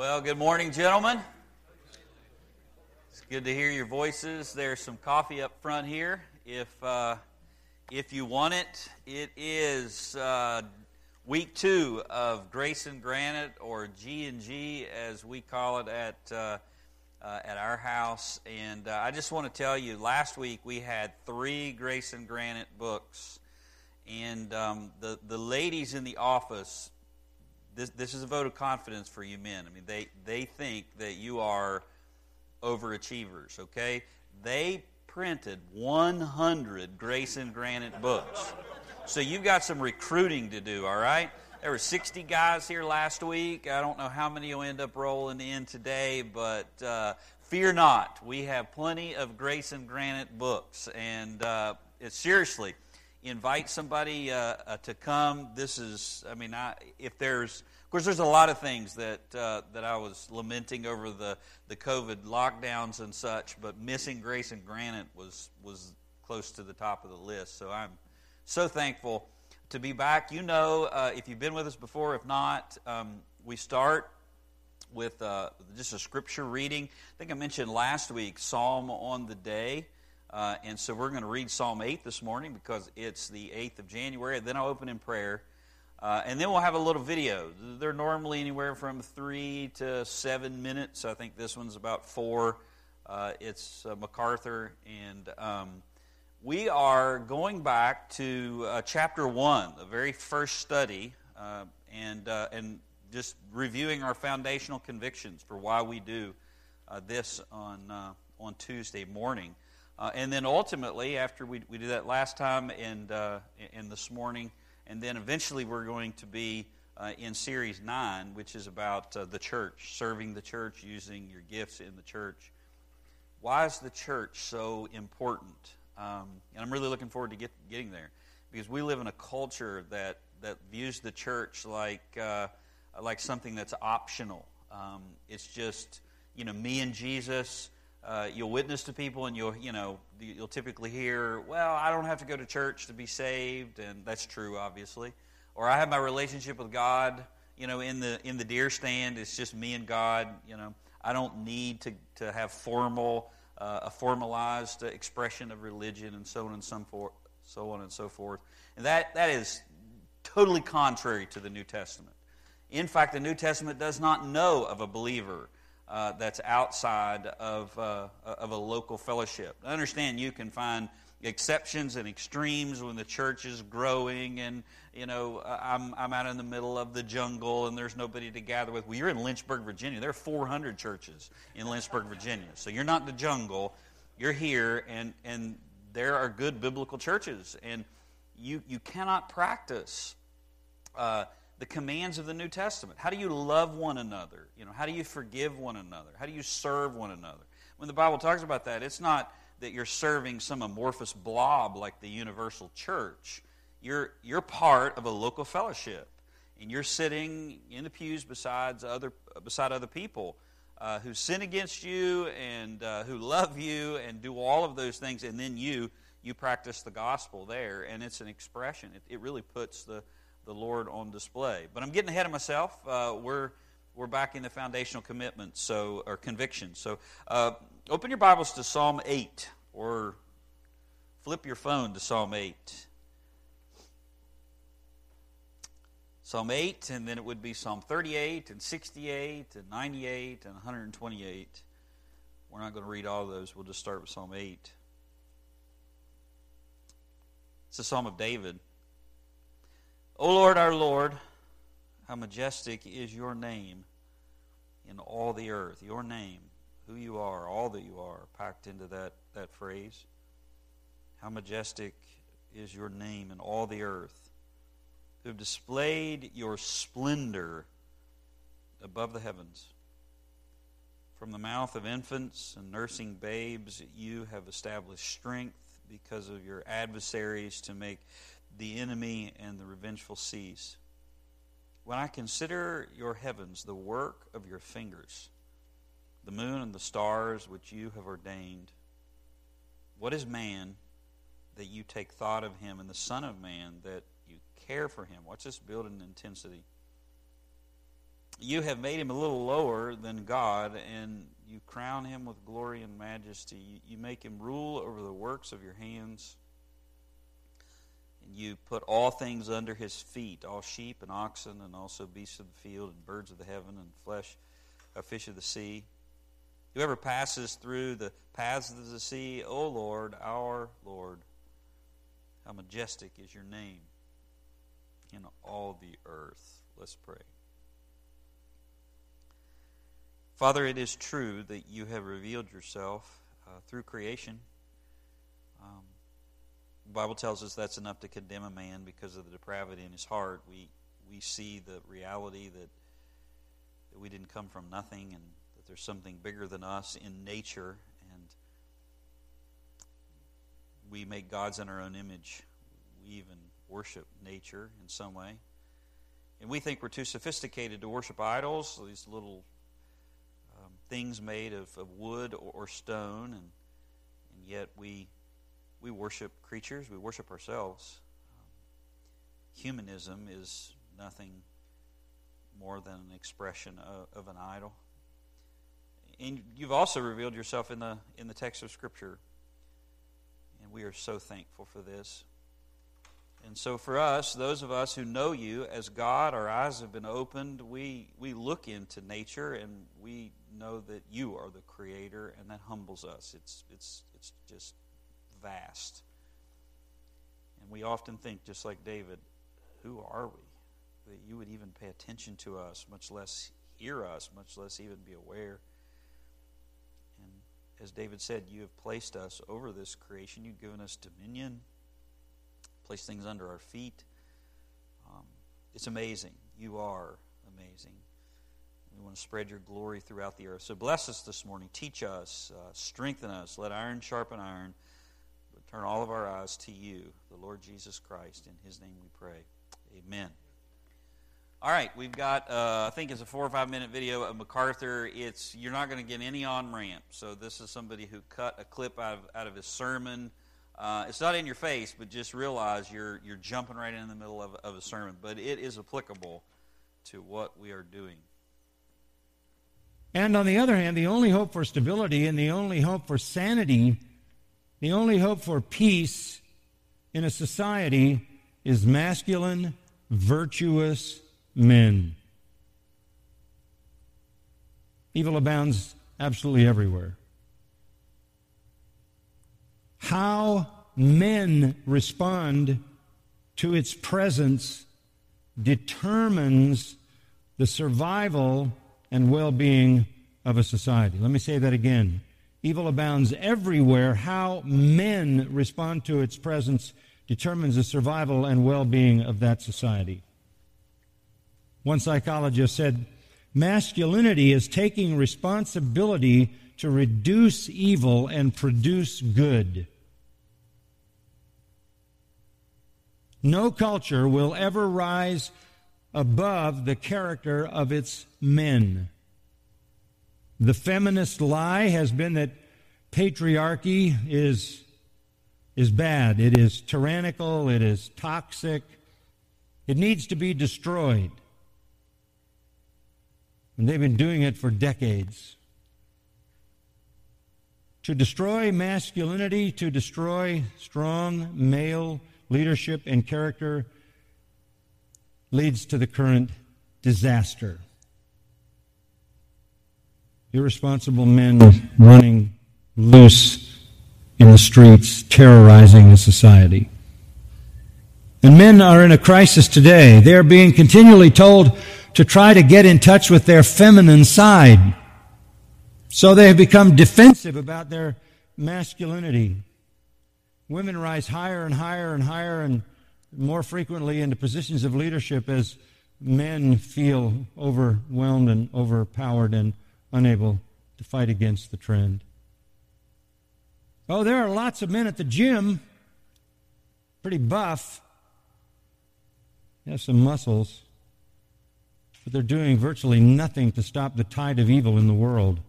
Well, good morning, gentlemen. It's good to hear your voices. There's some coffee up front here. If uh, if you want it, it is uh, week two of Grace and Granite, or G and G, as we call it at uh, uh at our house. And uh, I just want to tell you, last week we had three Grace and Granite books, and um, the the ladies in the office this, this is a vote of confidence for you men. I mean, they, they think that you are overachievers, okay? They printed 100 Grace and Granite books. So you've got some recruiting to do, all right? There were 60 guys here last week. I don't know how many will end up rolling in today, but uh, fear not. We have plenty of Grace and Granite books. And uh, seriously, invite somebody uh, uh, to come. This is, I mean, I, if there's, of course, there's a lot of things that uh, that I was lamenting over the the COVID lockdowns and such, but missing Grace and Granite was was close to the top of the list. So I'm so thankful to be back. You know, uh, if you've been with us before, if not, um, we start with uh, just a scripture reading. I think I mentioned last week Psalm on the day. Uh, and so we're going to read Psalm 8 this morning because it's the 8th of January. Then I'll open in prayer. Uh, and then we'll have a little video. They're normally anywhere from three to seven minutes. I think this one's about four. Uh, it's uh, MacArthur. And um, we are going back to uh, chapter 1, the very first study, uh, and, and just reviewing our foundational convictions for why we do this on, on Tuesday morning. Uh, and then ultimately, after we, we did that last time and, uh, and this morning, and then eventually we're going to be uh, in Series 9, which is about uh, the church, serving the church, using your gifts in the church. Why is the church so important? Um, and I'm really looking forward to get, getting there because we live in a culture that, that views the church like, uh, like something that's optional. Um, it's just, you know, me and Jesus uh, you'll witness to people and you'll you know you'll typically hear well i don't have to go to church to be saved and that's true obviously. Or i have my relationship with god you know in the in the deer stand. It's just me and god you know. I don't need to to have formal uh, a formalized expression of religion and so on and so forth so on and so forth. And that that is totally contrary to the new testament. In fact the new testament does not know of a believer uh, that's outside of, uh, of a local fellowship. I understand you can find exceptions and extremes when the church is growing and you know I'm, I'm out in the middle of the jungle and there's nobody to gather with. Well you're in lynchburg virginia. There are 400 churches in lynchburg virginia. So you're not in the jungle. You're here and, and there are good biblical churches. And you, you cannot practice uh, the commands of the New Testament. How do you love one another? You know, how do you forgive one another? How do you serve one another? When the Bible talks about that, it's not that you're serving some amorphous blob like the universal church. You're, you're part of a local fellowship, and you're sitting in the pews besides other, beside other people uh, who sin against you and uh, who love you and do all of those things, and then you you practice the gospel there, and it's an expression. It, it really puts the the Lord on display. But I'm getting ahead of myself. Uh, we're we're back in the foundational commitment, so or conviction. So uh, open your Bibles to Psalm eight, or flip your phone to Psalm eight. Psalm 8, and then it would be Psalm 38, and 68, and 98, and 128. We're not going to read all those. We'll just start with Psalm 8. It's a Psalm of David. O Lord, our Lord, how majestic is your name in all the earth. Your name, who you are, all that you are, packed into that, that phrase. How majestic is your name in all the earth, who have displayed your splendor above the heavens. From the mouth of infants and nursing babes, you have established strength because of your adversaries to make the enemy and the revengeful seas. When I consider your heavens, the work of your fingers, the moon and the stars which you have ordained, what is man that you take thought of him, and the Son of Man that you care for him? Watch this build in intensity. you have made him a little lower than God, and you crown him with glory and majesty. You, you make him rule over the works of your hands. And you put all things under his feet all sheep and oxen, and also beasts of the field, and birds of the heaven, and flesh, uh, fish of the sea. Whoever passes through the paths of the sea, O Lord, our Lord, how majestic is your name in all the earth. Let's pray. Father, it is true that you have revealed yourself uh, through creation. Um, the Bible tells us that's enough to condemn a man because of the depravity in his heart. We we see the reality that that we didn't come from nothing and that there's something bigger than us in nature and we make gods in our own image. We even worship nature in some way. And we think we're too sophisticated to worship idols, these little things made of, of wood or, or stone, and, and yet we, we worship creatures, we worship ourselves. Um, humanism is nothing more than an expression of, of an idol. And you've also revealed yourself in the, in the text of Scripture, and we are so thankful for this. And so, for us, those of us who know you as God, our eyes have been opened. We, we look into nature and we know that you are the creator, and that humbles us. It's, it's, it's just vast. And we often think, just like David, who are we? That you would even pay attention to us, much less hear us, much less even be aware. And as David said, you have placed us over this creation. You've given us dominion, placed things under our feet. Um, it's amazing. You are amazing. We want to spread your glory throughout the earth. So bless us this morning. Teach us, uh, strengthen us. Let iron sharpen iron. Turn all of our eyes to you, the Lord Jesus Christ. In his name we pray. Amen. All right, we've got, uh, I think it's a four or five minute video of MacArthur. It's You're not going to get any on ramp. So this is somebody who cut a clip out of, out of his sermon. Uh, it's not in your face, but just realize you're, you're jumping right in the middle of, of a sermon. But it is applicable to what we are doing. And on the other hand, the only hope for stability and the only hope for sanity, the only hope for peace in a society is masculine, virtuous men. Evil abounds absolutely everywhere. How men respond to its presence determines the survival and well being of a society. Let me say that again. Evil abounds everywhere. How men respond to its presence determines the survival and well being of that society. One psychologist said, Masculinity is taking responsibility to reduce evil and produce good. No culture will ever rise above the character of its men. The feminist lie has been that patriarchy is, is bad, it is tyrannical, it is toxic, it needs to be destroyed. And they've been doing it for decades. To destroy masculinity, to destroy strong male leadership and character, leads to the current disaster. Irresponsible men running loose in the streets, terrorizing the society. And men are in a crisis today. They are being continually told to try to get in touch with their feminine side. So they have become defensive about their masculinity. Women rise higher and higher and higher and more frequently into positions of leadership as men feel overwhelmed and overpowered and unable to fight against the trend. Oh, there are lots of men at the gym, pretty buff, have some muscles, but they're doing virtually nothing to stop the tide of evil in the world.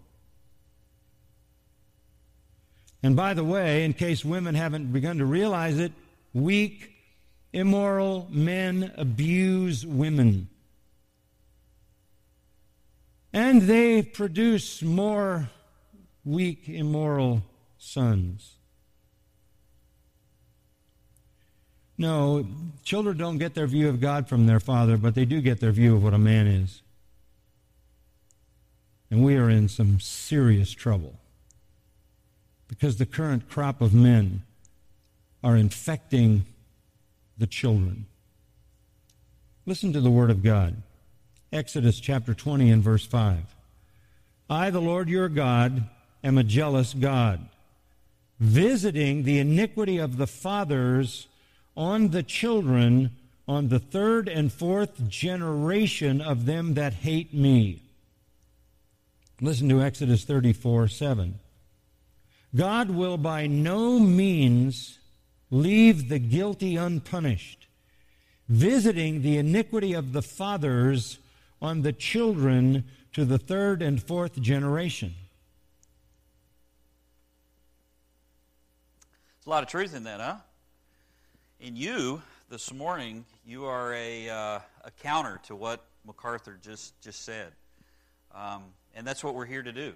And by the way, in case women haven't begun to realize it, weak, Immoral men abuse women. And they produce more weak, immoral sons. No, children don't get their view of God from their father, but they do get their view of what a man is. And we are in some serious trouble because the current crop of men are infecting the children. Listen to the Word of God. Exodus chapter 20 and verse 5. I, the Lord your God, am a jealous God, visiting the iniquity of the fathers on the children on the third and fourth generation of them that hate me. Listen to Exodus 34 7. God will by no means leave the guilty unpunished, visiting the iniquity of the fathers on the children to the third and fourth generation. There's a lot of truth in that, huh? In you, this morning, you are a, uh, a counter to what MacArthur just, just said. Um, and that's what we're here to do.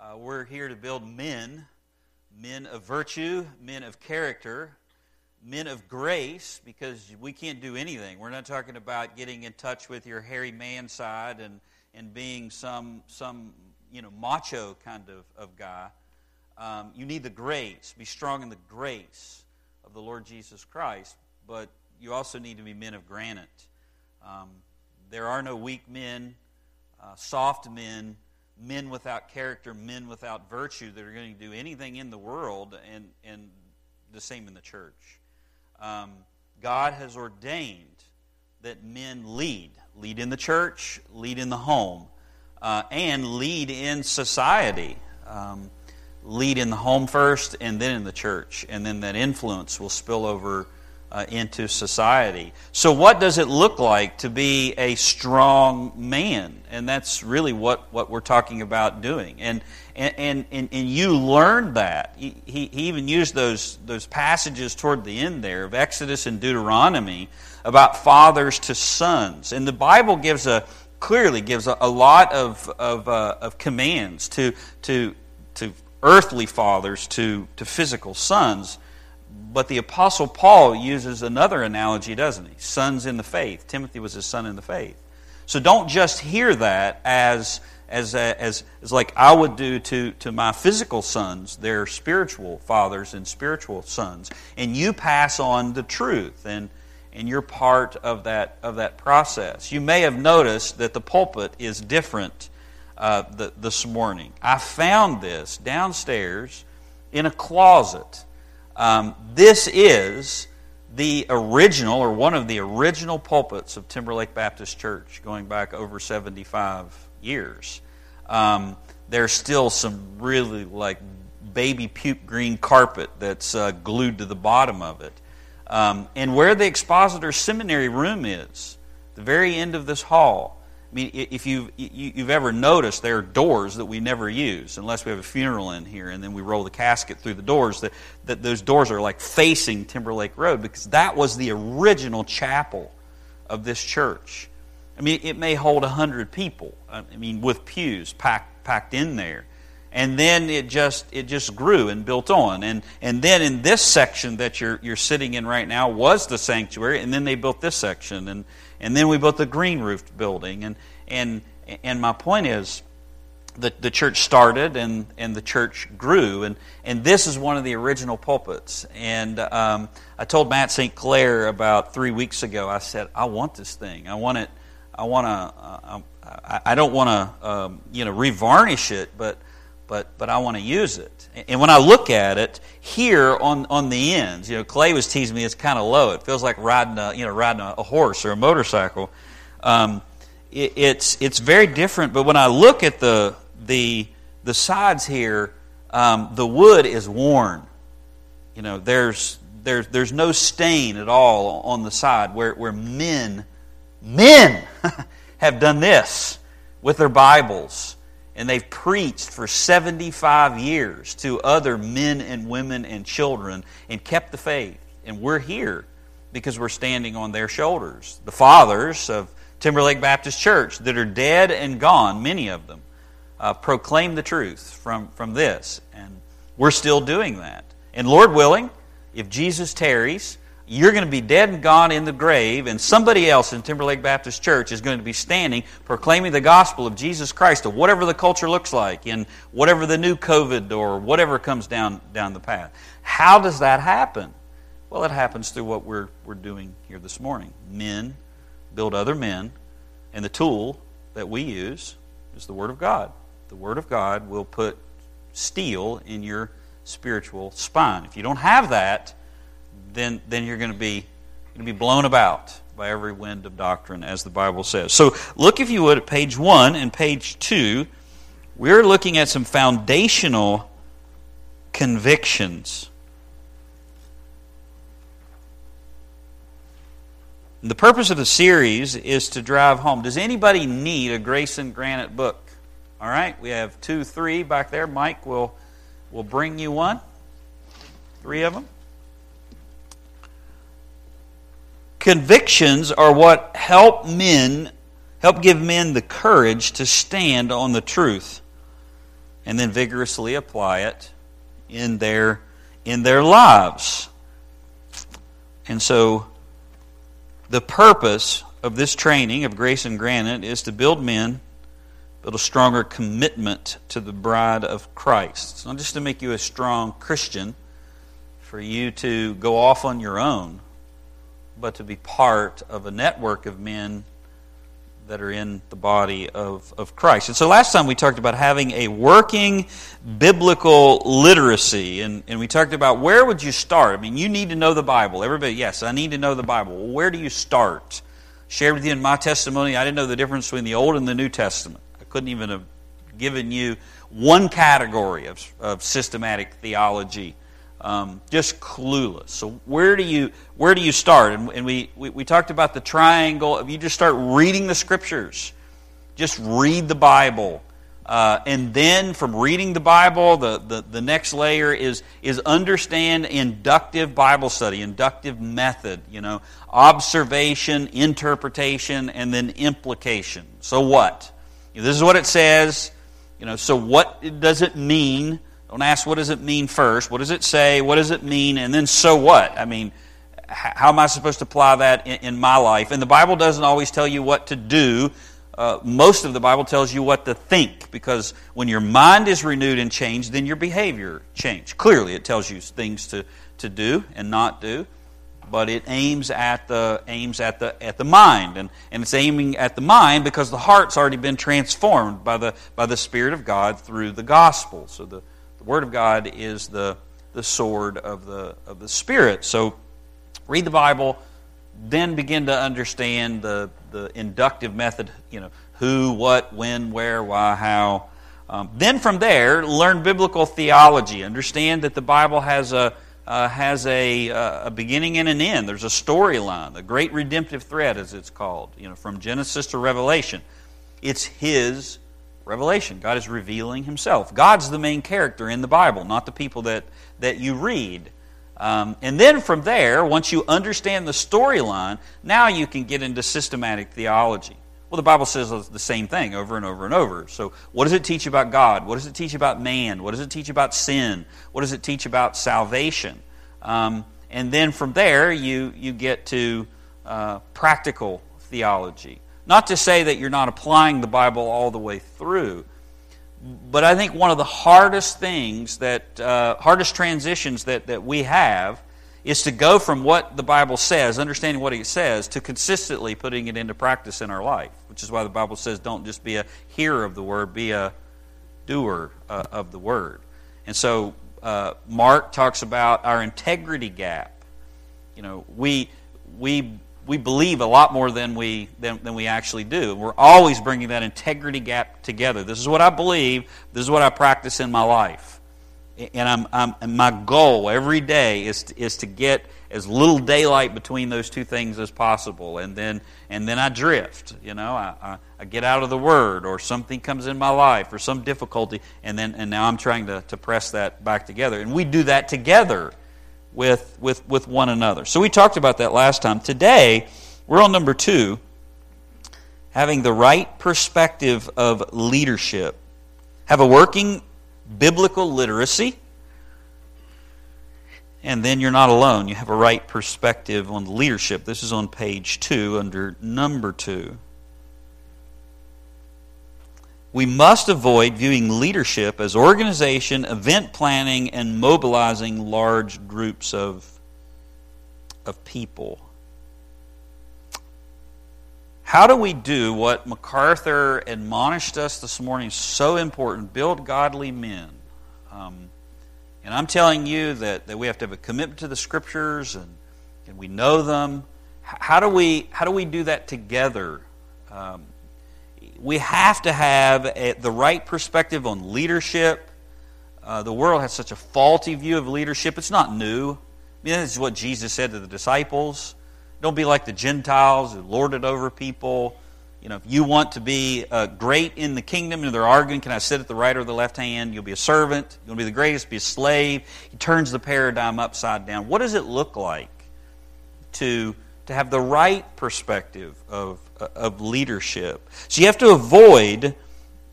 Uh, we're here to build men, men of virtue, men of character, men of grace, because we can't do anything. We're not talking about getting in touch with your hairy man side and, and being some, some you know, macho kind of, of guy. Um, you need the grace. Be strong in the grace of the Lord Jesus Christ, but you also need to be men of granite. Um, there are no weak men, uh, soft men, men without character, men without virtue that are going to do anything in the world, and, and the same in the church. Um, God has ordained that men lead lead in the church, lead in the home, uh, and lead in society. Um, lead in the home first and then in the church, and then that influence will spill over uh, into society. So, what does it look like to be a strong man? And that's really what, what we're talking about doing. And, and, and, and you learned that. He, he even used those, those passages toward the end there of Exodus and Deuteronomy about fathers to sons. And the Bible gives a clearly gives a, a lot of, of, uh, of commands to, to, to earthly fathers to, to physical sons. But the Apostle Paul uses another analogy, doesn't he? Sons in the faith. Timothy was his son in the faith. So don't just hear that as, as, as, as like I would do to, to my physical sons, their spiritual fathers and spiritual sons. And you pass on the truth, and, and you're part of that, of that process. You may have noticed that the pulpit is different uh, the, this morning. I found this downstairs in a closet. Um, this is the original, or one of the original pulpits of Timberlake Baptist Church, going back over 75 years. Um, there's still some really like baby puke green carpet that's uh, glued to the bottom of it. Um, and where the expositor seminary room is, the very end of this hall, I mean, if you've, you've ever noticed, there are doors that we never use unless we have a funeral in here and then we roll the casket through the doors. That, that those doors are like facing Timberlake Road because that was the original chapel of this church. I mean, it may hold 100 people, I mean, with pews packed, packed in there. And then it just, it just grew and built on. And, and then in this section that you're, you're sitting in right now was the sanctuary, and then they built this section. And, and then we built the green roofed building. And, and, and my point is, the, the church started and, and the church grew. And, and this is one of the original pulpits. And um, I told Matt St. Clair about three weeks ago, I said, I want this thing. I want it. I want to. Uh, I, I don't want to, um, you know, revarnish it, but but but I want to use it. And when I look at it here on, on the ends, you know, Clay was teasing me. It's kind of low. It feels like riding a you know riding a, a horse or a motorcycle. Um, it, it's it's very different. But when I look at the the the sides here, um, the wood is worn. You know, there's there's there's no stain at all on the side where where men men have done this with their Bibles and they've preached for 75 years to other men and women and children and kept the faith. And we're here because we're standing on their shoulders. The fathers of Timberlake Baptist Church that are dead and gone, many of them, uh, proclaim the truth from, from this. And we're still doing that. And Lord willing, if Jesus tarries, you're going to be dead and gone in the grave, and somebody else in Timberlake Baptist Church is going to be standing proclaiming the gospel of Jesus Christ to whatever the culture looks like, in whatever the new COVID or whatever comes down, down the path. How does that happen? Well, it happens through what we're, we're doing here this morning. Men build other men, and the tool that we use is the Word of God. The Word of God will put steel in your spiritual spine. If you don't have that, then, then you're going to be going to be blown about by every wind of doctrine, as the Bible says. So look, if you would, at page one and page two. We're looking at some foundational convictions. The purpose of the series is to drive home. Does anybody need a Grace and Granite book? All right, we have two, three back there. Mike will will bring you one. Three of them. Convictions are what help men, help give men the courage to stand on the truth and then vigorously apply it in their in their lives. And so the purpose of this training of grace and granite is to build men build a stronger commitment to the bride of Christ. It's not just to make you a strong Christian, for you to go off on your own, but to be part of a network of men that are in the body of, of Christ. And so last time we talked about having a working biblical literacy, and, and we talked about where would you start? I mean, you need to know the Bible. Everybody, yes, I need to know the Bible. Well, where do you start? Shared with you in my testimony, I didn't know the difference between the Old and the New Testament. I couldn't even have given you one category of, of systematic theology um, just clueless. So where do you where do you start? And, and we, we, we talked about the triangle. If you just start reading the scriptures, just read the Bible. Uh, and then from reading the Bible, the, the, the next layer is, is understand inductive Bible study, inductive method, you know, observation, interpretation, and then implication. So what? This is what it says. You know, so what does it mean? Don't ask what does it mean first. What does it say? What does it mean? And then so what? I mean, how am I supposed to apply that in, in my life? And the Bible doesn't always tell you what to do. Uh, most of the Bible tells you what to think because when your mind is renewed and changed, then your behavior changes. Clearly, it tells you things to, to do and not do, but it aims at the aims at the at the mind, and, and it's aiming at the mind because the heart's already been transformed by the by the Spirit of God through the gospel. So the the Word of God is the, the sword of the, of the Spirit. So read the Bible, then begin to understand the, the inductive method, you know, who, what, when, where, why, how. Um, then from there, learn biblical theology. Understand that the Bible has a uh, has a, uh, a beginning and an end. There's a storyline, the great redemptive thread, as it's called, you know, from Genesis to Revelation. It's His Revelation. God is revealing Himself. God's the main character in the Bible, not the people that, that you read. Um, and then from there, once you understand the storyline, now you can get into systematic theology. Well, the Bible says the same thing over and over and over. So, what does it teach about God? What does it teach about man? What does it teach about sin? What does it teach about salvation? Um, and then from there, you, you get to uh, practical theology. Not to say that you're not applying the Bible all the way through, but I think one of the hardest things that, uh, hardest transitions that, that we have is to go from what the Bible says, understanding what it says, to consistently putting it into practice in our life, which is why the Bible says don't just be a hearer of the word, be a doer uh, of the word. And so uh, Mark talks about our integrity gap. You know, we, we we believe a lot more than we than, than we actually do. We're always bringing that integrity gap together. This is what I believe. This is what I practice in my life, and I'm, I'm and my goal every day is to, is to get as little daylight between those two things as possible, and then and then I drift. You know, I, I, I get out of the Word, or something comes in my life, or some difficulty, and then and now I'm trying to to press that back together, and we do that together with, with, with one another. So we talked about that last time. Today, we're on number two. having the right perspective of leadership, have a working biblical literacy, and then you're not alone. You have a right perspective on leadership. This is on page two under number two. We must avoid viewing leadership as organization, event planning, and mobilizing large groups of, of people. How do we do what MacArthur admonished us this morning? So important. Build godly men. Um, and I'm telling you that, that we have to have a commitment to the scriptures and, and we know them. How do we, how do, we do that together? Um, we have to have a, the right perspective on leadership. Uh, the world has such a faulty view of leadership. It's not new. I mean, this is what Jesus said to the disciples. Don't be like the Gentiles who lord it over people. You know, if you want to be uh, great in the kingdom, and they're arguing, can I sit at the right or the left hand? You'll be a servant. You'll be the greatest, be a slave. He turns the paradigm upside down. What does it look like to, to have the right perspective of, of leadership? So you have to avoid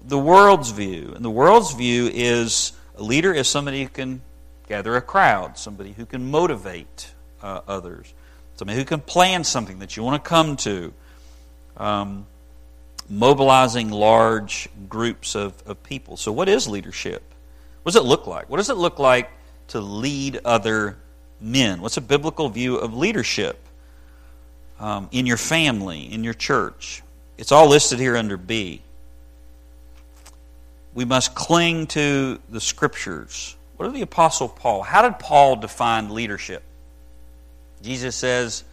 the world's view. And the world's view is a leader is somebody who can gather a crowd, somebody who can motivate uh, others somebody who can plan something that you want to come to. Um, mobilizing large groups of, of people. So, what is leadership? What does it look like? What does it look like to lead other men? What's a biblical view of leadership um, in your family, in your church? It's all listed here under B. We must cling to the scriptures. What did the Apostle Paul? How did Paul define leadership? Jesus says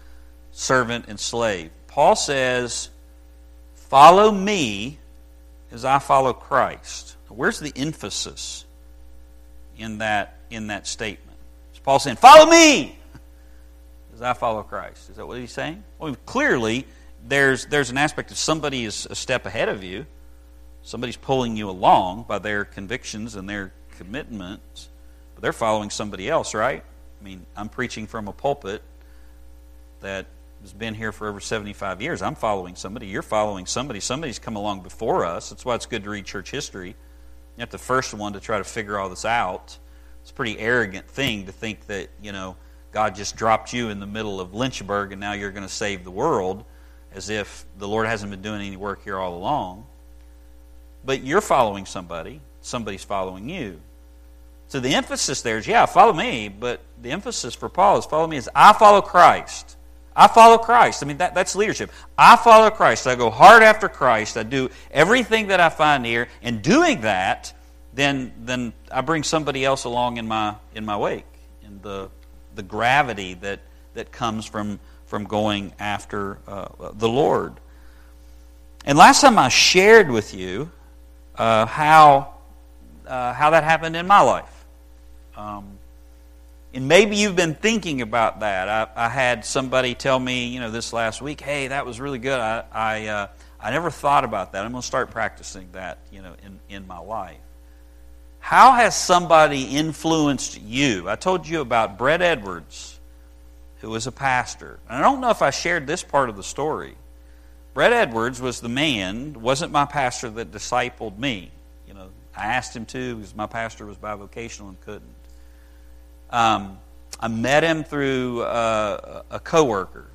servant and slave. Paul says, Follow me as I follow Christ. Where's the emphasis in that, in that statement? Is Paul saying, Follow me as I follow Christ? Is that what he's saying? Well, clearly, there's, there's an aspect of somebody is a step ahead of you. Somebody's pulling you along by their convictions and their commitments, but they're following somebody else, right? I mean, I'm preaching from a pulpit that has been here for over 75 years. I'm following somebody. You're following somebody. Somebody's come along before us. That's why it's good to read church history. You're not the first one to try to figure all this out. It's a pretty arrogant thing to think that, you know, God just dropped you in the middle of Lynchburg and now you're going to save the world as if the Lord hasn't been doing any work here all along. But you're following somebody, somebody's following you. So the emphasis there is, yeah, follow me, but the emphasis for Paul is follow me is I follow Christ. I follow Christ. I mean, that, that's leadership. I follow Christ. I go hard after Christ. I do everything that I find here. And doing that, then, then I bring somebody else along in my, in my wake. In the, the gravity that, that comes from, from going after uh, the Lord. And last time I shared with you uh, how, uh, how that happened in my life. Um, and maybe you've been thinking about that. I, I, had somebody tell me, you know, this last week, hey, that was really good. I, I, uh, I never thought about that. I'm going to start practicing that, you know, in, in my life. How has somebody influenced you? I told you about Brett Edwards, who was a pastor. And I don't know if I shared this part of the story. Brett Edwards was the man, wasn't my pastor that discipled me. You know, I asked him to because my pastor was bivocational and couldn't. Um, I met him through uh, a coworker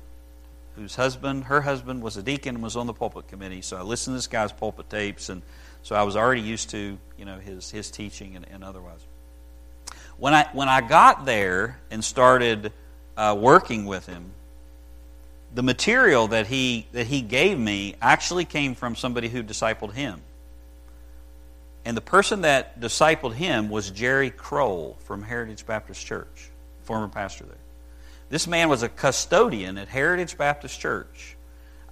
whose husband, her husband, was a deacon and was on the pulpit committee. So I listened to this guy's pulpit tapes, and so I was already used to you know his his teaching and, and otherwise. When I when I got there and started uh, working with him, the material that he that he gave me actually came from somebody who discipled him. And the person that discipled him was Jerry Kroll from Heritage Baptist Church, former pastor there. This man was a custodian at Heritage Baptist Church.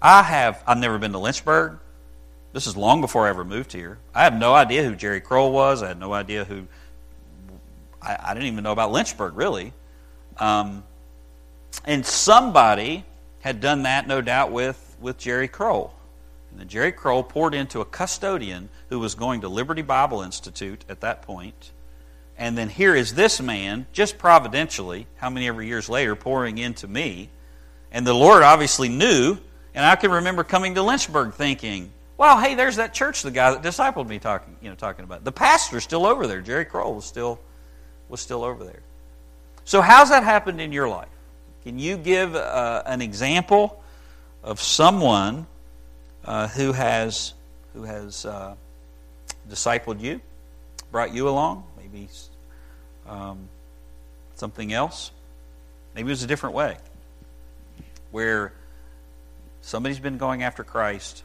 I have I've never been to Lynchburg. This is long before I ever moved here. I had no idea who Jerry Kroll was. I had no idea who. I, I didn't even know about Lynchburg really. Um, and somebody had done that, no doubt, with with Jerry Kroll. And then Jerry Kroll poured into a custodian who was going to Liberty Bible Institute at that point. And then here is this man, just providentially, how many ever years later, pouring into me. And the Lord obviously knew And I can remember coming to Lynchburg thinking, wow, hey, there's that church the guy that discipled me talking, you know, talking about. The pastor's still over there. Jerry Kroll was still was still over there. So how's that happened in your life? Can you give uh, an example of someone uh, who has who has uh, discipled you, brought you along? Maybe um, something else. Maybe it was a different way, where somebody's been going after Christ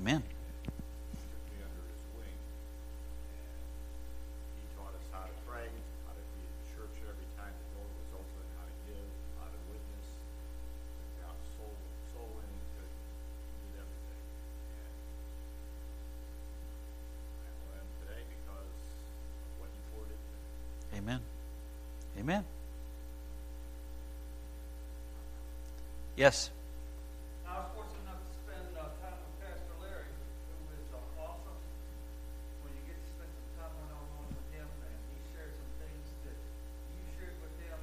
me. Amen. Amen. Yes. I was fortunate enough to spend uh, time with Pastor Larry, who is uh, awesome. When you get to spend some time one on one with him, and he shared some things that you shared with him,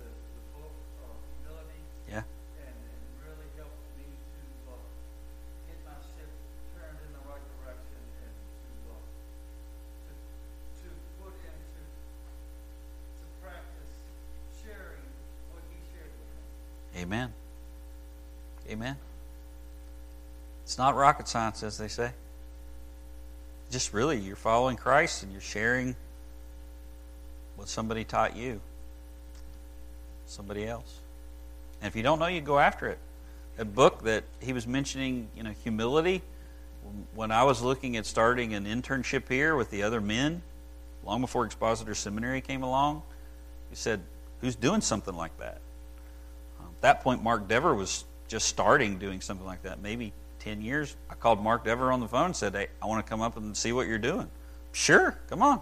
the, the book, uh, Humility, Yeah. and, and really helped me to uh, get my ship turned in the right direction and to uh, to, to put into to practice sharing what he shared with me. Amen. Amen. It's not rocket science, as they say. Just really, you're following Christ and you're sharing what somebody taught you, somebody else. And if you don't know, you go after it. A book that he was mentioning, you know, humility. When I was looking at starting an internship here with the other men, long before Expositor Seminary came along, he said, "Who's doing something like that?" At that point, Mark Dever was just starting doing something like that, maybe 10 years. I called Mark Dever on the phone and said, Hey, I want to come up and see what you're doing. Sure, come on.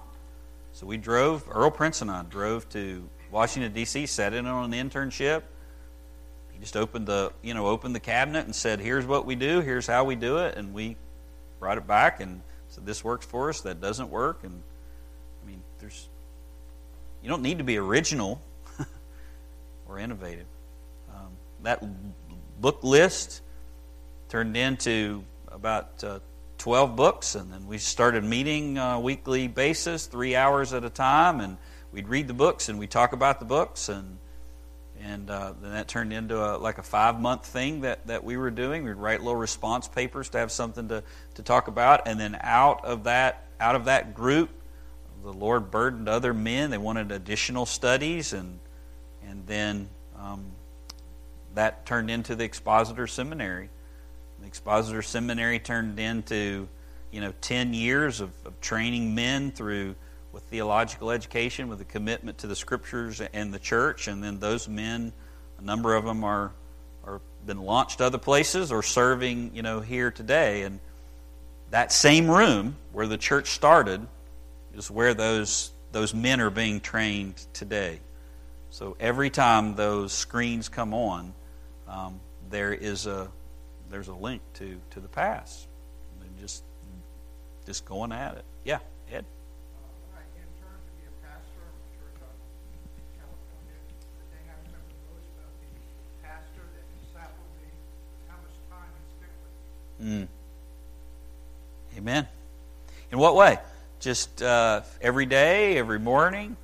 So we drove, Earl Prince and I drove to Washington, D.C., sat in on an internship. He just opened the, you know, opened the cabinet and said, Here's what we do, here's how we do it. And we brought it back and said, This works for us, that doesn't work. And I mean, there's, you don't need to be original or innovative. That book list turned into about uh, 12 books, and then we started meeting on a weekly basis, three hours at a time, and we'd read the books and we'd talk about the books, and and uh, then that turned into a, like a five month thing that, that we were doing. We'd write little response papers to have something to, to talk about, and then out of that out of that group, the Lord burdened other men. They wanted additional studies, and and then um, that turned into the Expositor Seminary. The Expositor Seminary turned into, you know, 10 years of, of training men through with theological education, with a commitment to the Scriptures and the church, and then those men, a number of them are are been launched other places or serving, you know, here today. And that same room where the church started is where those those men are being trained today. So every time those screens come on, um, there is a there's a link to, to the past. And just just going at it. Yeah, Ed. Mm. Amen. In what way? Just uh, every day, every morning.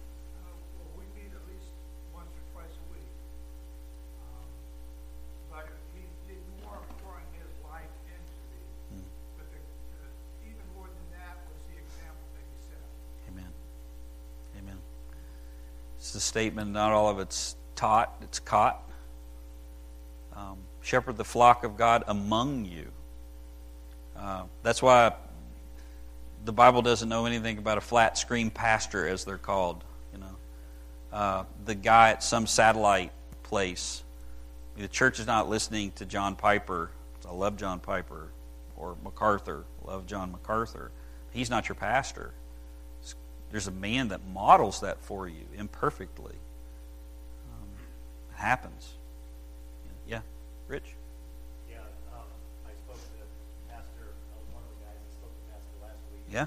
statement, not all of it's taught, it's caught. Um, shepherd the flock of God among you. Uh, that's why the Bible doesn't know anything about a flat screen pastor, as they're called. You know, uh, the guy at some satellite place. The church is not listening to John Piper. I love John Piper or MacArthur. Love John MacArthur. He's not your pastor. There's a man that models that for you imperfectly. Um, it happens. Yeah, Rich? Yeah, um, I spoke to Pastor, uh, one of the guys spoke to Pastor last week. Yeah.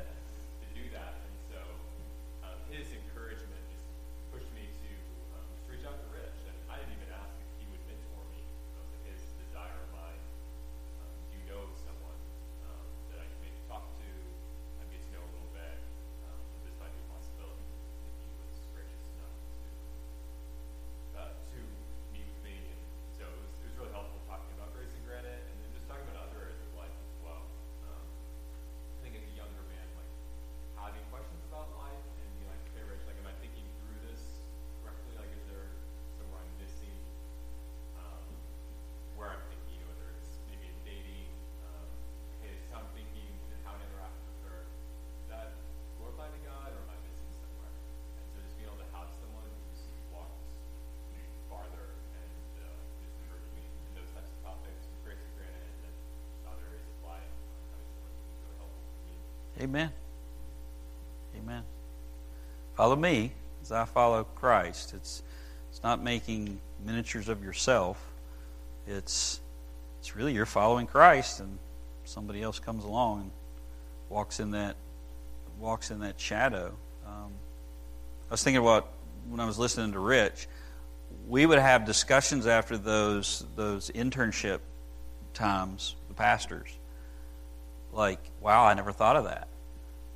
Amen. Amen. Follow me as I follow Christ. It's it's not making miniatures of yourself. It's it's really you're following Christ and somebody else comes along and walks in that walks in that shadow. Um, I was thinking about when I was listening to Rich, we would have discussions after those those internship times, the pastors. Like, wow, I never thought of that.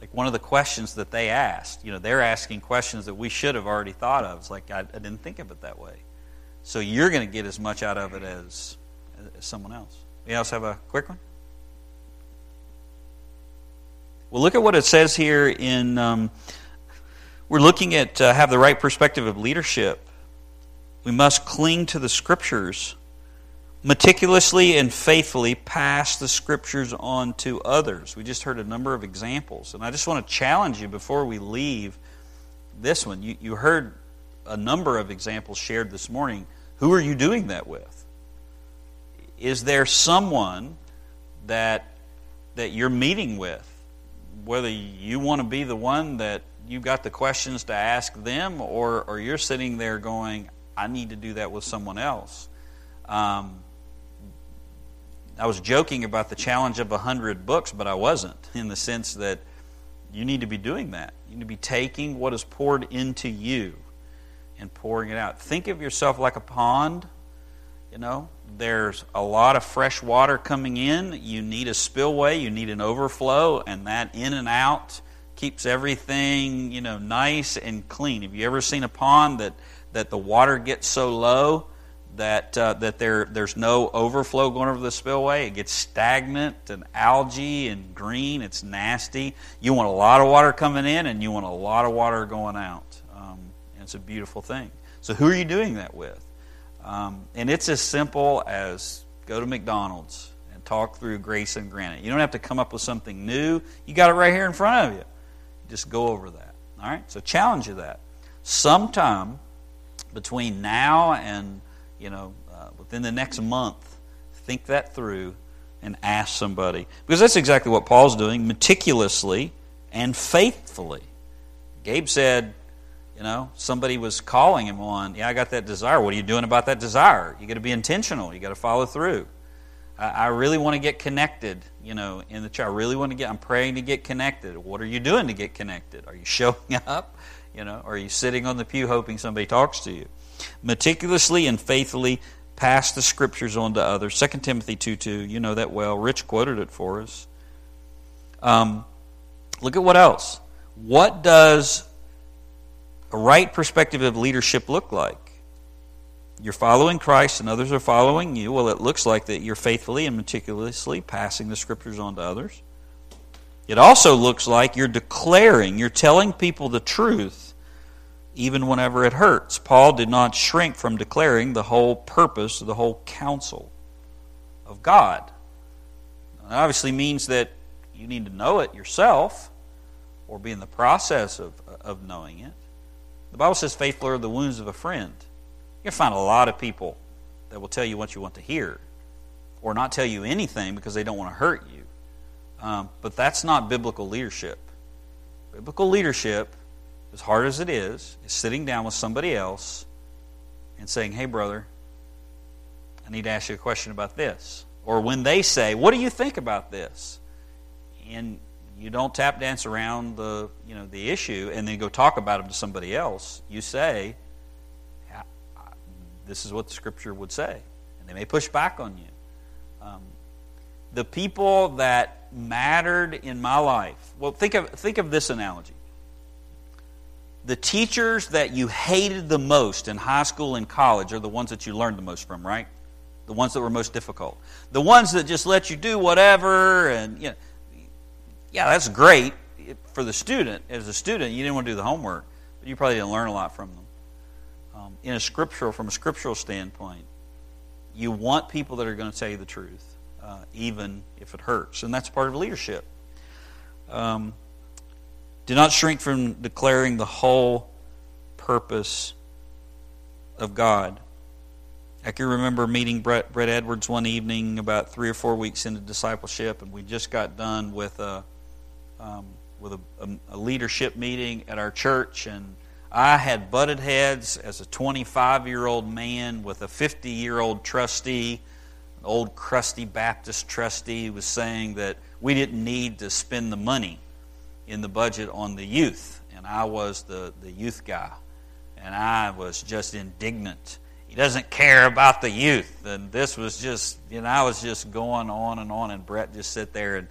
Like one of the questions that they asked, you know, they're asking questions that we should have already thought of. It's like I, I didn't think of it that way. So you're going to get as much out of it as, as someone else. You else have a quick one? Well, look at what it says here in. Um, we're looking at uh, have the right perspective of leadership. We must cling to the scriptures, meticulously and faithfully pass the scriptures on to others. We just heard a number of examples, and I just want to challenge you before we leave this one. You, you heard a number of examples shared this morning. Who are you doing that with? Is there someone that that you're meeting with whether you want to be the one that you've got the questions to ask them, or, or you're sitting there going, I need to do that with someone else. Um, I was joking about the challenge of 100 books, but I wasn't, in the sense that you need to be doing that. You need to be taking what is poured into you and pouring it out. Think of yourself like a pond, you know, there's a lot of fresh water coming in. You need a spillway, you need an overflow, and that in and out keeps everything, you know, nice and clean. Have you ever seen a pond that, that the water gets so low that uh, that there there's no overflow going over the spillway? It gets stagnant and algae and green. It's nasty. You want a lot of water coming in, and you want a lot of water going out. Um, it's a beautiful thing. So who are you doing that with? Um, and it's as simple as go to McDonald's and talk through grace and granite. You don't have to come up with something new. You got it right here in front of you. Just go over that. All right? So challenge you that. Sometime between now and, you know, uh, within the next month, think that through and ask somebody. Because that's exactly what Paul's doing meticulously and faithfully. Gabe said, you know, somebody was calling him on, yeah, I got that desire. What are you doing about that desire? You got to be intentional. You got to follow through. I, I really want to get connected, you know, in the church. I really want to get, I'm praying to get connected. What are you doing to get connected? Are you showing up? You know, are you sitting on the pew hoping somebody talks to you? Meticulously and faithfully pass the scriptures on to others. 2 Timothy 2 2, you know that well. Rich quoted it for us. Um, look at what else. What does a right perspective of leadership look like? You're following Christ and others are following you. Well, it looks like that you're faithfully and meticulously passing the scriptures on to others. It also looks like you're declaring, you're telling people the truth even whenever it hurts. Paul did not shrink from declaring the whole purpose, the whole counsel of God. That obviously means that you need to know it yourself or be in the process of, of knowing it. The Bible says, faithful are the wounds of a friend. To find a lot of people that will tell you what you want to hear or not tell you anything because they don't want to hurt you. Um, but that's not biblical leadership. Biblical leadership, as hard as it is, is sitting down with somebody else and saying, hey, brother, I need to ask you a question about this. Or when they say, what do you think about this? And you don't tap dance around the you know the issue and then go talk about it to somebody else. You say, "This is what the Scripture would say," and they may push back on you. Um, the people that mattered in my life. Well, think of think of this analogy. The teachers that you hated the most in high school and college are the ones that you learned the most from, right? The ones that were most difficult. The ones that just let you do whatever and you know, yeah, that's great for the student. As a student, you didn't want to do the homework, but you probably didn't learn a lot from them. Um, in a scriptural, from a scriptural standpoint, you want people that are going to tell you the truth, uh, even if it hurts, and that's part of leadership. Um, do not shrink from declaring the whole purpose of God. I can remember meeting Brett, Brett Edwards one evening about three or four weeks into discipleship, and we just got done with a um, with a, a, a, leadership meeting at our church, and I had butted heads as a 25 year old man with a 50 year old trustee old crusty Baptist trustee was saying that we didn't need to spend the money in the budget on the youth. And I was the, the youth guy. And I was just indignant. He doesn't care about the youth. And this was just, you know, I was just going on and on. And Brett just sit there and,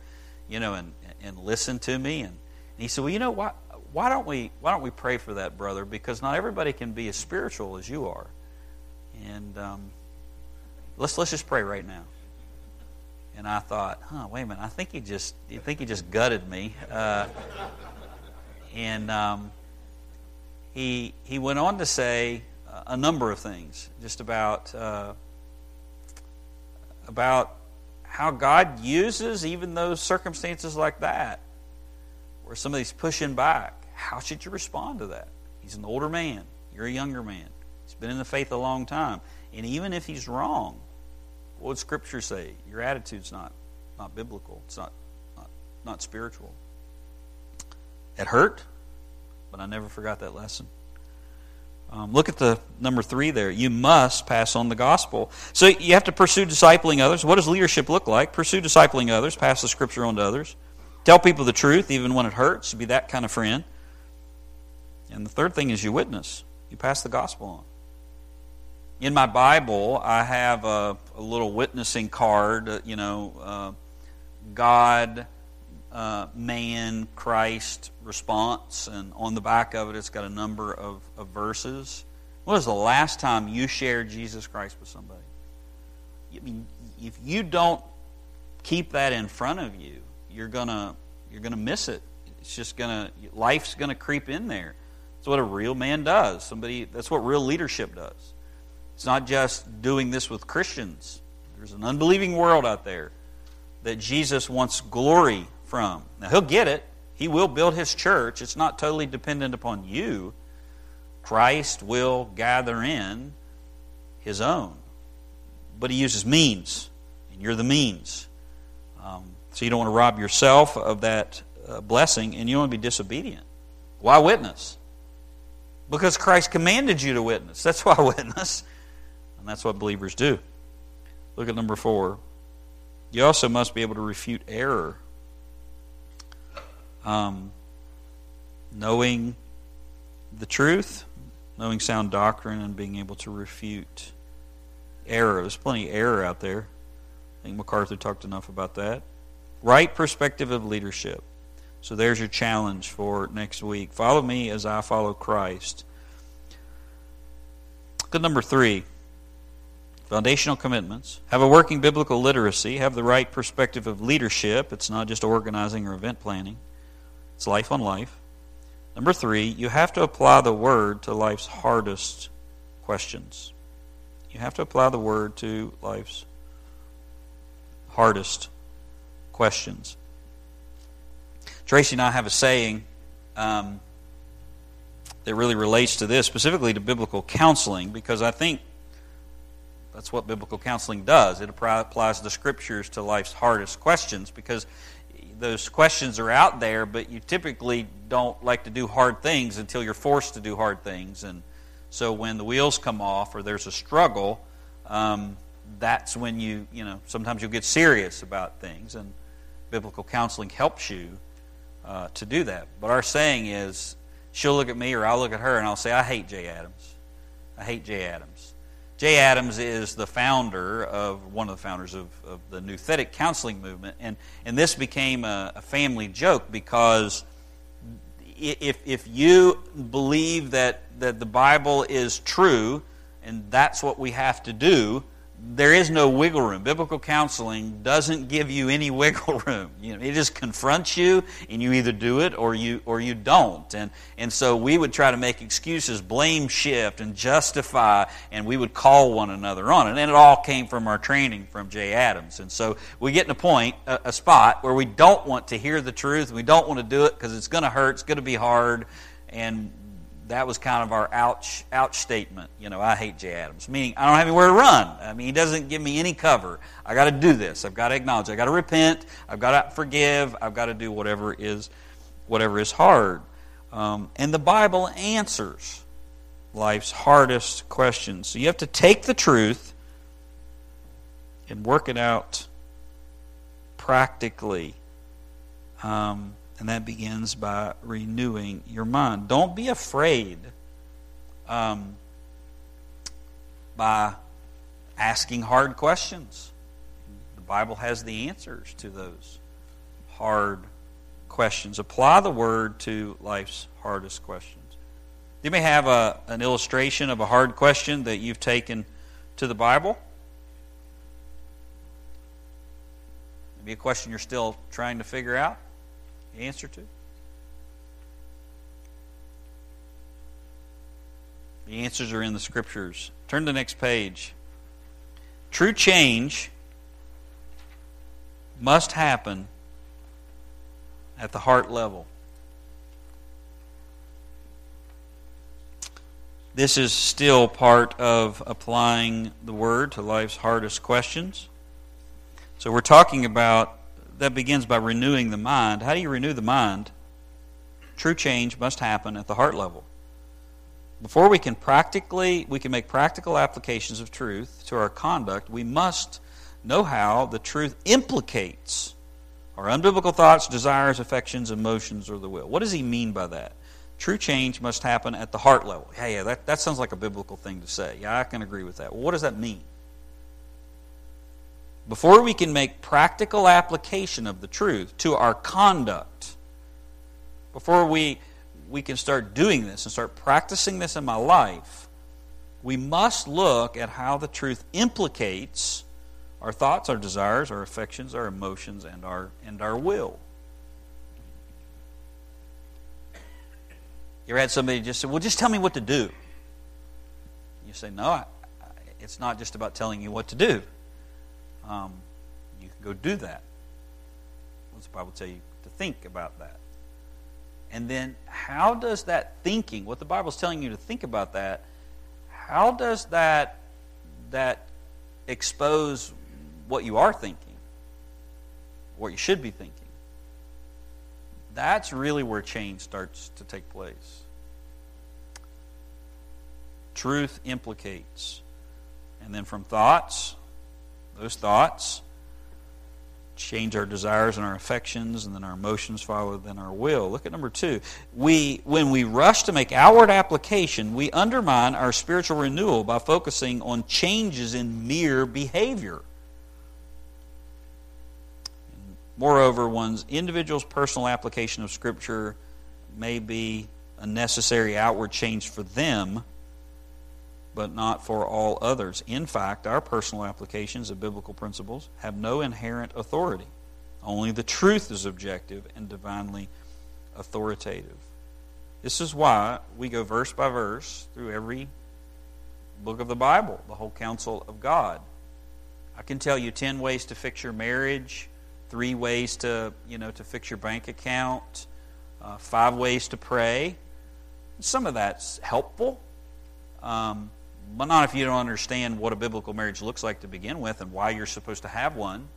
you know, and, and listen to me. And, and he said, well, you know what? Why don't we why don't we pray for that brother? Because not everybody can be as spiritual as you are. And um, let's let's just pray right now. And I thought, huh, wait a minute. I think he just, I think he just gutted me. Uh, and um, he he went on to say a number of things, just about uh, about how God uses even those circumstances like that, where somebody's pushing back. How should you respond to that? He's an older man. You're a younger man. He's been in the faith a long time. And even if he's wrong, what would Scripture say? Your attitude's not, not biblical. It's not, not, not spiritual. It hurt, but I never forgot that lesson. Um, look at the number three there. You must pass on the gospel. So you have to pursue discipling others. What does leadership look like? Pursue discipling others, pass the scripture on to others. Tell people the truth, even when it hurts. Be that kind of friend. And the third thing is you witness. You pass the gospel on. In my Bible, I have a, a little witnessing card, uh, you know, uh, God, uh, man, Christ response, and on the back of it, it's got a number of, of verses. When was the last time you shared Jesus Christ with somebody? I mean, if you don't keep that in front of you, you're gonna you're gonna miss it. It's just gonna life's gonna creep in there. That's what a real man does. Somebody that's what real leadership does. It's not just doing this with Christians. There's an unbelieving world out there that Jesus wants glory from. Now, he'll get it. He will build his church. It's not totally dependent upon you. Christ will gather in his own. But he uses means, and you're the means. Um, so you don't want to rob yourself of that uh, blessing, and you don't want to be disobedient. Why witness? Because Christ commanded you to witness. That's why witness. And that's what believers do. Look at number four. You also must be able to refute error. Um, knowing the truth, knowing sound doctrine, and being able to refute error. There's plenty of error out there. I think MacArthur talked enough about that. Right perspective of leadership. So there's your challenge for next week. Follow me as I follow Christ. Good number three foundational commitments, have a working biblical literacy, have the right perspective of leadership. It's not just organizing or event planning, it's life on life. Number three, you have to apply the word to life's hardest questions. You have to apply the word to life's hardest questions. Tracy and I have a saying um, that really relates to this, specifically to biblical counseling, because I think that's what biblical counseling does. It applies the scriptures to life's hardest questions because those questions are out there, but you typically don't like to do hard things until you're forced to do hard things. And so when the wheels come off or there's a struggle, um, that's when you, you know, sometimes you'll get serious about things. And biblical counseling helps you uh, to do that. But our saying is, she'll look at me or I'll look at her and I'll say, I hate Jay Adams. I hate Jay Adams. Jay Adams is the founder of one of the founders of, of the Nouthetic counseling movement, and and this became a, a family joke because if if you believe that that the Bible is true and that's what we have to do, there is no wiggle room. Biblical counseling doesn't give you any wiggle room. You know, it just confronts you, and you either do it or you or you don't. And and so we would try to make excuses, blame shift, and justify, and we would call one another on it. And it all came from our training from Jay Adams. And so we get in a point, a, a spot where we don't want to hear the truth. We don't want to do it because it's going to hurt. It's going to be hard, and that was kind of our ouch ouch statement. You know, I hate Jay Adams, meaning I don't have anywhere to run. I mean, he doesn't give me any cover. I got to do this. I've got to acknowledge. I got to repent. I've got to forgive. I've got to do whatever is whatever is hard. Um, and the Bible answers life's hardest questions. So you have to take the truth and work it out practically. Um, and that begins by renewing your mind. Don't be afraid um, by asking hard questions. The Bible has the answers to those hard questions. Apply the word to life's hardest questions. You may have a, an illustration of a hard question that you've taken to the Bible. Maybe a question you're still trying to figure out answer to. The answers are in the scriptures. Turn to the next page. True change must happen at the heart level. This is still part of applying the word to life's hardest questions. So we're talking about that begins by renewing the mind. How do you renew the mind? True change must happen at the heart level. Before we can practically we can make practical applications of truth to our conduct, we must know how the truth implicates our unbiblical thoughts, desires, affections, emotions, or the will. What does he mean by that? True change must happen at the heart level. Yeah, yeah, that, that sounds like a biblical thing to say. Yeah, I can agree with that. Well, what does that mean? Before we can make practical application of the truth to our conduct, before we, we can start doing this and start practicing this in my life, we must look at how the truth implicates our thoughts, our desires, our affections, our emotions, and our, and our will. You ever had somebody just say, Well, just tell me what to do? You say, No, I, it's not just about telling you what to do. Um, you can go do that. What's the Bible tell you to think about that? And then, how does that thinking, what the Bible's telling you to think about that, how does that that expose what you are thinking, what you should be thinking? That's really where change starts to take place. Truth implicates. And then from thoughts, those thoughts change our desires and our affections, and then our emotions follow then our will. Look at number two. We, when we rush to make outward application, we undermine our spiritual renewal by focusing on changes in mere behavior. Moreover, one's individual's personal application of Scripture may be a necessary outward change for them, but not for all others. In fact, our personal applications of biblical principles have no inherent authority. Only the truth is objective and divinely authoritative. This is why we go verse by verse through every book of the Bible, the whole counsel of God. I can tell you 10 ways to fix your marriage three ways to you know to fix your bank account, uh, five ways to pray. Some of that's helpful, um, but not if you don't understand what a biblical marriage looks like to begin with and why you're supposed to have one.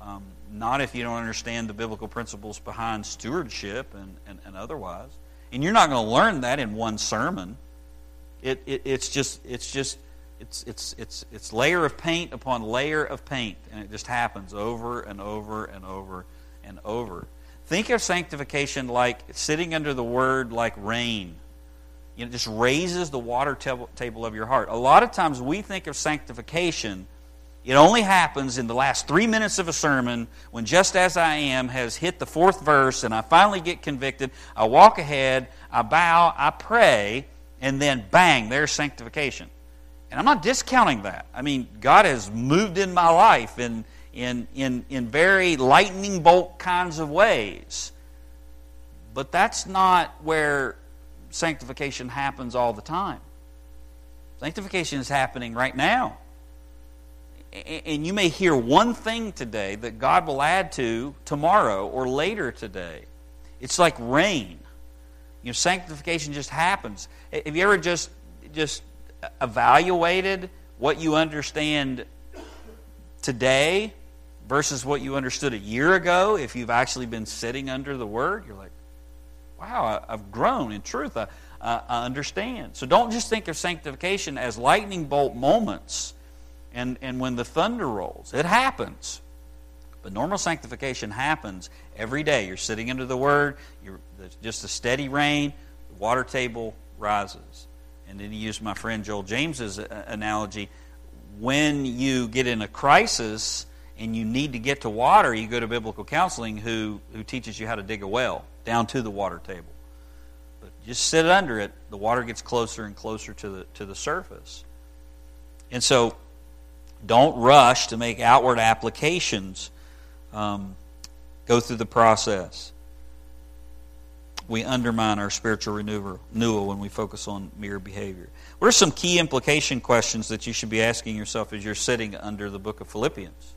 Um, not if you don't understand the biblical principles behind stewardship and, and, and otherwise. And you're not going to learn that in one sermon. It, it, it's just it's just it's, it's, it's, it's layer of paint upon layer of paint, and it just happens over and over and over and over. Think of sanctification like sitting under the word like rain. You know, just raises the water table of your heart. A lot of times we think of sanctification, it only happens in the last three minutes of a sermon when just as I am has hit the fourth verse and I finally get convicted. I walk ahead, I bow, I pray, and then bang, there's sanctification. And I'm not discounting that. I mean, God has moved in my life in, in, in, in very lightning bolt kinds of ways. But that's not where sanctification happens all the time. Sanctification is happening right now. And you may hear one thing today that God will add to tomorrow or later today. It's like rain. You know, sanctification just happens. Have you ever just just evaluated what you understand today versus what you understood a year ago, if you've actually been sitting under the Word, you're like, wow, I've grown in truth. I, I understand. So don't just think of sanctification as lightning bolt moments and, and when the thunder rolls. It happens. But normal sanctification happens every day. You're sitting under the Word, you're just a steady rain, the water table rises. And then he used my friend Joel James's uh, analogy. When you get in a crisis and you need to get to water, you go to biblical counseling who, who teaches you how to dig a well down to the water table. But just sit under it, the water gets closer and closer to the, to the surface. And so don't rush to make outward applications. Um, go through the process. We undermine our spiritual renewal, renewal when we focus on mere behavior. What are some key implication questions that you should be asking yourself as you're sitting under the book of Philippians?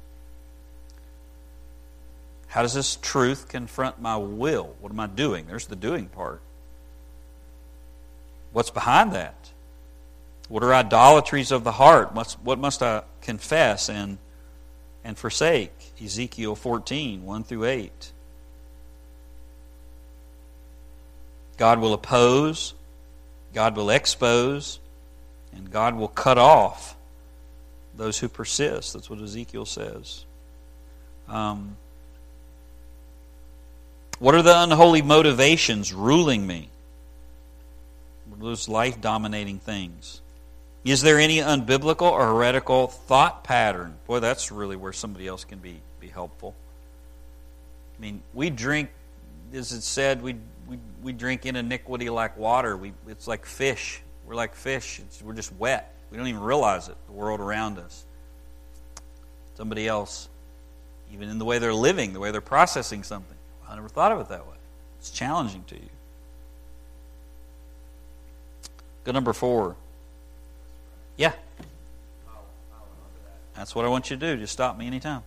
How does this truth confront my will? What am I doing? There's the doing part. What's behind that? What are idolatries of the heart? What must I confess and, and forsake? Ezekiel 14, 1 through 8. God will oppose, God will expose, and God will cut off those who persist. That's what Ezekiel says. Um, what are the unholy motivations ruling me? Those life dominating things? Is there any unbiblical or heretical thought pattern? Boy, that's really where somebody else can be, be helpful. I mean, we drink, as it said, we, we, we drink in iniquity like water. We, it's like fish. We're like fish. It's, we're just wet. We don't even realize it, the world around us. Somebody else, even in the way they're living, the way they're processing something. I never thought of it that way. It's challenging to you. Go number four. Yeah. That's what I want you to do. Just stop me anytime.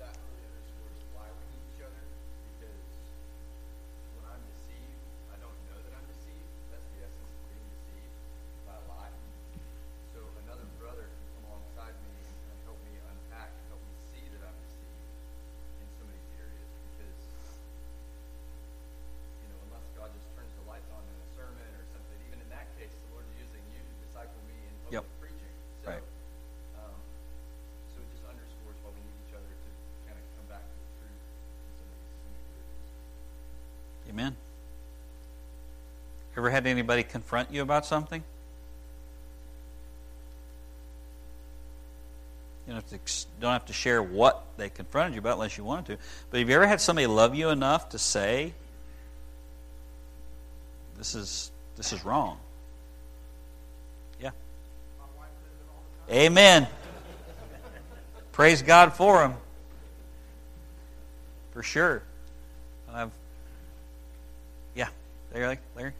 that really underscores why we need each other because when I'm deceived, I don't know that I'm deceived. That's the essence of being deceived by a lie. So another brother can come alongside me and kind of help me unpack, help me see that I'm deceived in some of these areas because you know, unless God just turns the lights on in a sermon or something, even in that case, the Lord's using you to disciple me in public Yep. preaching. So, Right. um, so it just underscores why we need each other to kind of come back to the truth in some of these, some of these areas. Amen. Ever had anybody confront you about something? You don't have, to, don't have to share what they confronted you about unless you wanted to. But have you ever had somebody love you enough to say, "This is this is wrong"? Yeah. Amen. Praise God for him. For sure. I've yeah. Larry, Larry.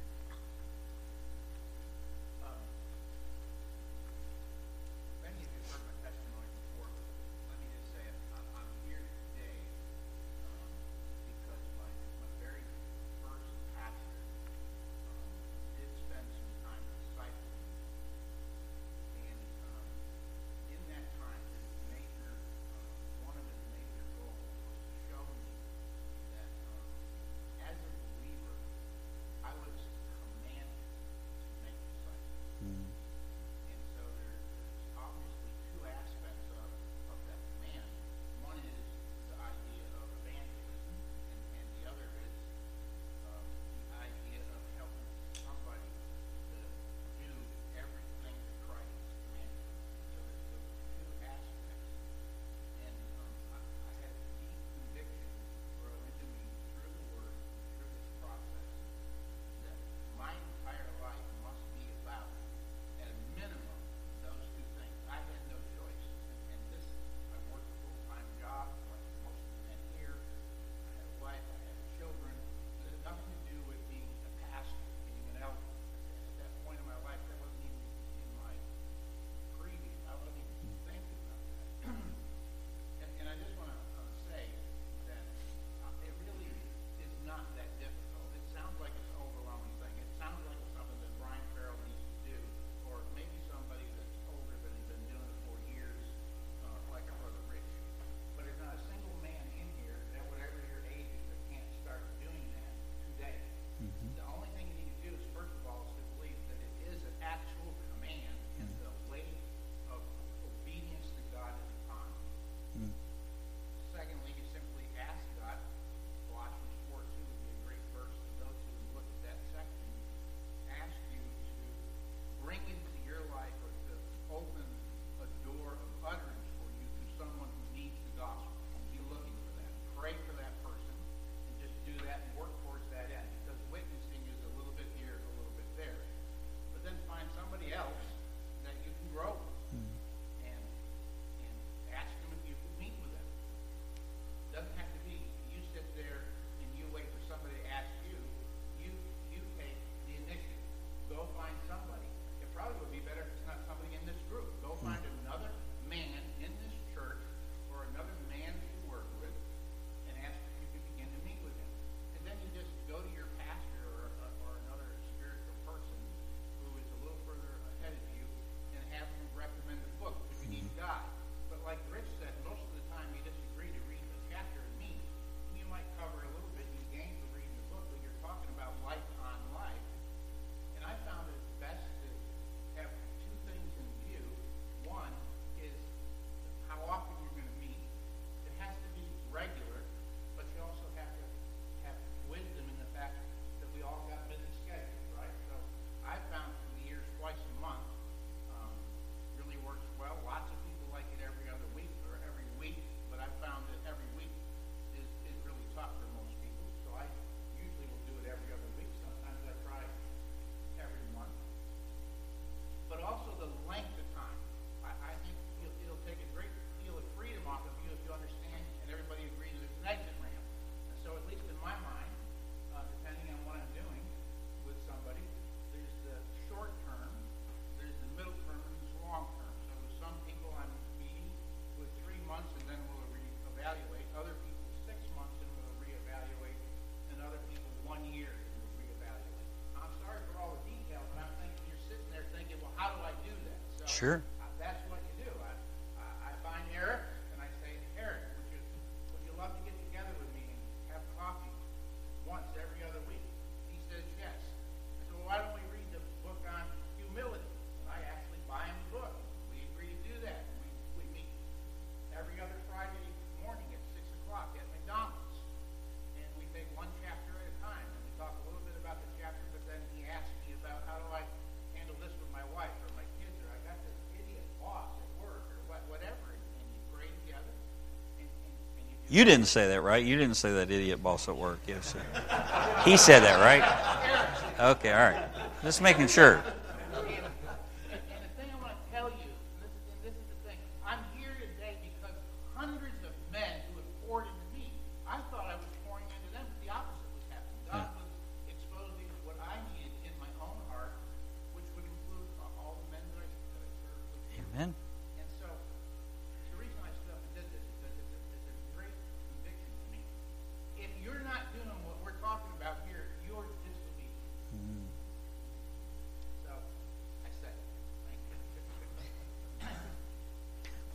Sure. You didn't say that, right? You didn't say that idiot boss at work. Yes, sir. He said that, right? Okay, all right. Just making sure.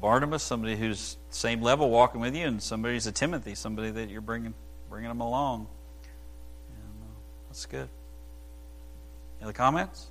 Barnabas, somebody who's same level walking with you, and somebody's a Timothy, somebody that you're bringing bringing them along. And, uh, that's good. Any other comments?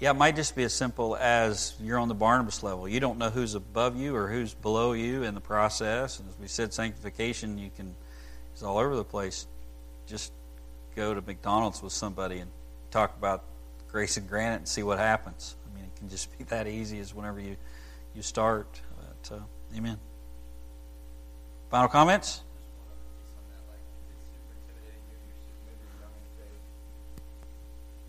Yeah, it might just be as simple as you're on the Barnabas level. You don't know who's above you or who's below you in the process. And as we said, sanctification, you can, it's all over the place. Just go to McDonald's with somebody and talk about grace and granite and see what happens. I mean, it can just be that easy as whenever you, you start. But, uh, amen. Final comments? just one other piece on that. Like, if it's super intimidating, maybe you're super, maybe you're young in the faith.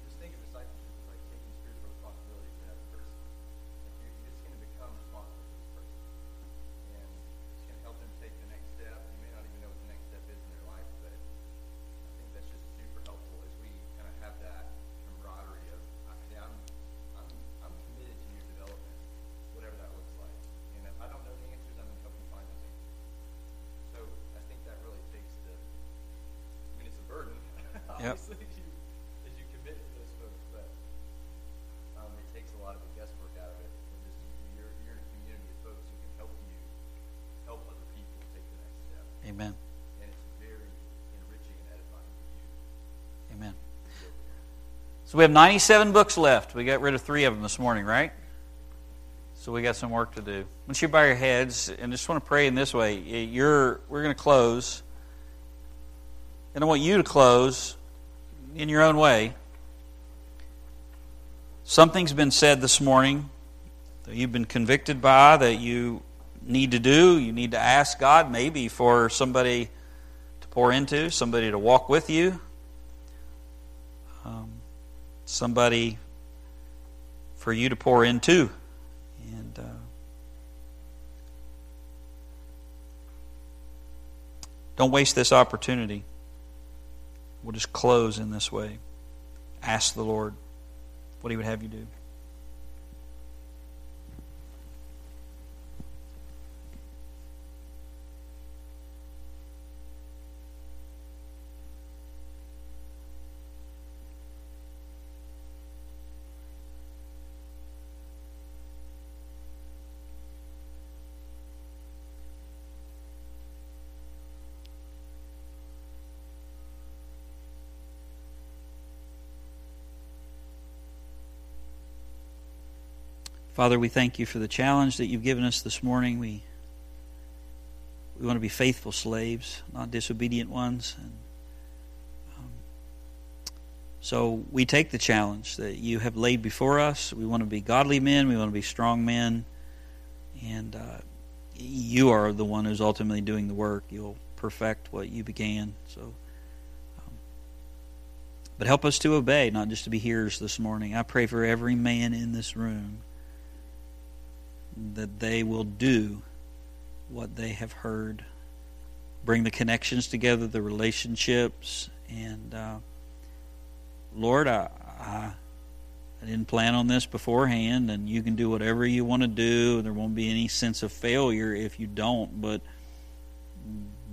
Just think of discipleship as like taking spiritual responsibility for another person. Like, you're, you're just going to become responsible for this person, and it's going to help them take the next step. You may not even know what the next step is in their life, but I think that's just super helpful as we kind of have that camaraderie of, I- hey, I'm, I'm, I'm committed to your development, whatever that looks like. And if I don't know the answers, I'm going to help you find those answers. So I think that really takes the, I mean, it's a burden, Yep. obviously, as you, as you commit to those folks, but um, it takes a lot of the guesswork out of it. And just you're, you're in a community of folks who can help you help other people take the next step. Amen. And it's very enriching and edifying for you. Amen. So we have 97 books left. We got rid of three of them this morning, right? So we got some work to do. Once you bow your heads, and just want to pray in this way, you're, we're going to close. And I want you to close in your own way. Something's been said this morning that you've been convicted by, that you need to do. You need to ask God maybe for somebody to pour into, somebody to walk with you, um, somebody for you to pour into. And uh, don't waste this opportunity. We'll just close in this way. Ask the Lord what He would have you do. Father, we thank you for the challenge that you've given us this morning. We we want to be faithful slaves, not disobedient ones. And, um, so we take the challenge that you have laid before us. We want to be godly men. We want to be strong men, and uh, you are the one who's ultimately doing the work. You'll perfect what you began. So. um, But help us to obey, not just to be hearers this morning. I pray for every man in this room that they will do what they have heard. Bring the connections together, the relationships, and uh, Lord, I, I I didn't plan on this beforehand, and you can do whatever you want to do. There won't be any sense of failure if you don't. But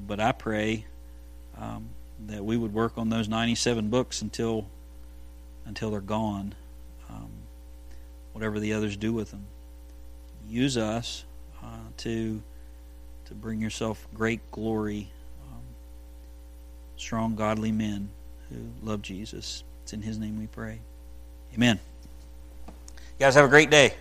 but I pray um, that we would work on those ninety-seven books until until they're gone. Um, whatever the others do with them use us uh, to to bring yourself great glory. Um, strong, godly men who love Jesus. It's in His name we pray. Amen. You guys have a great day.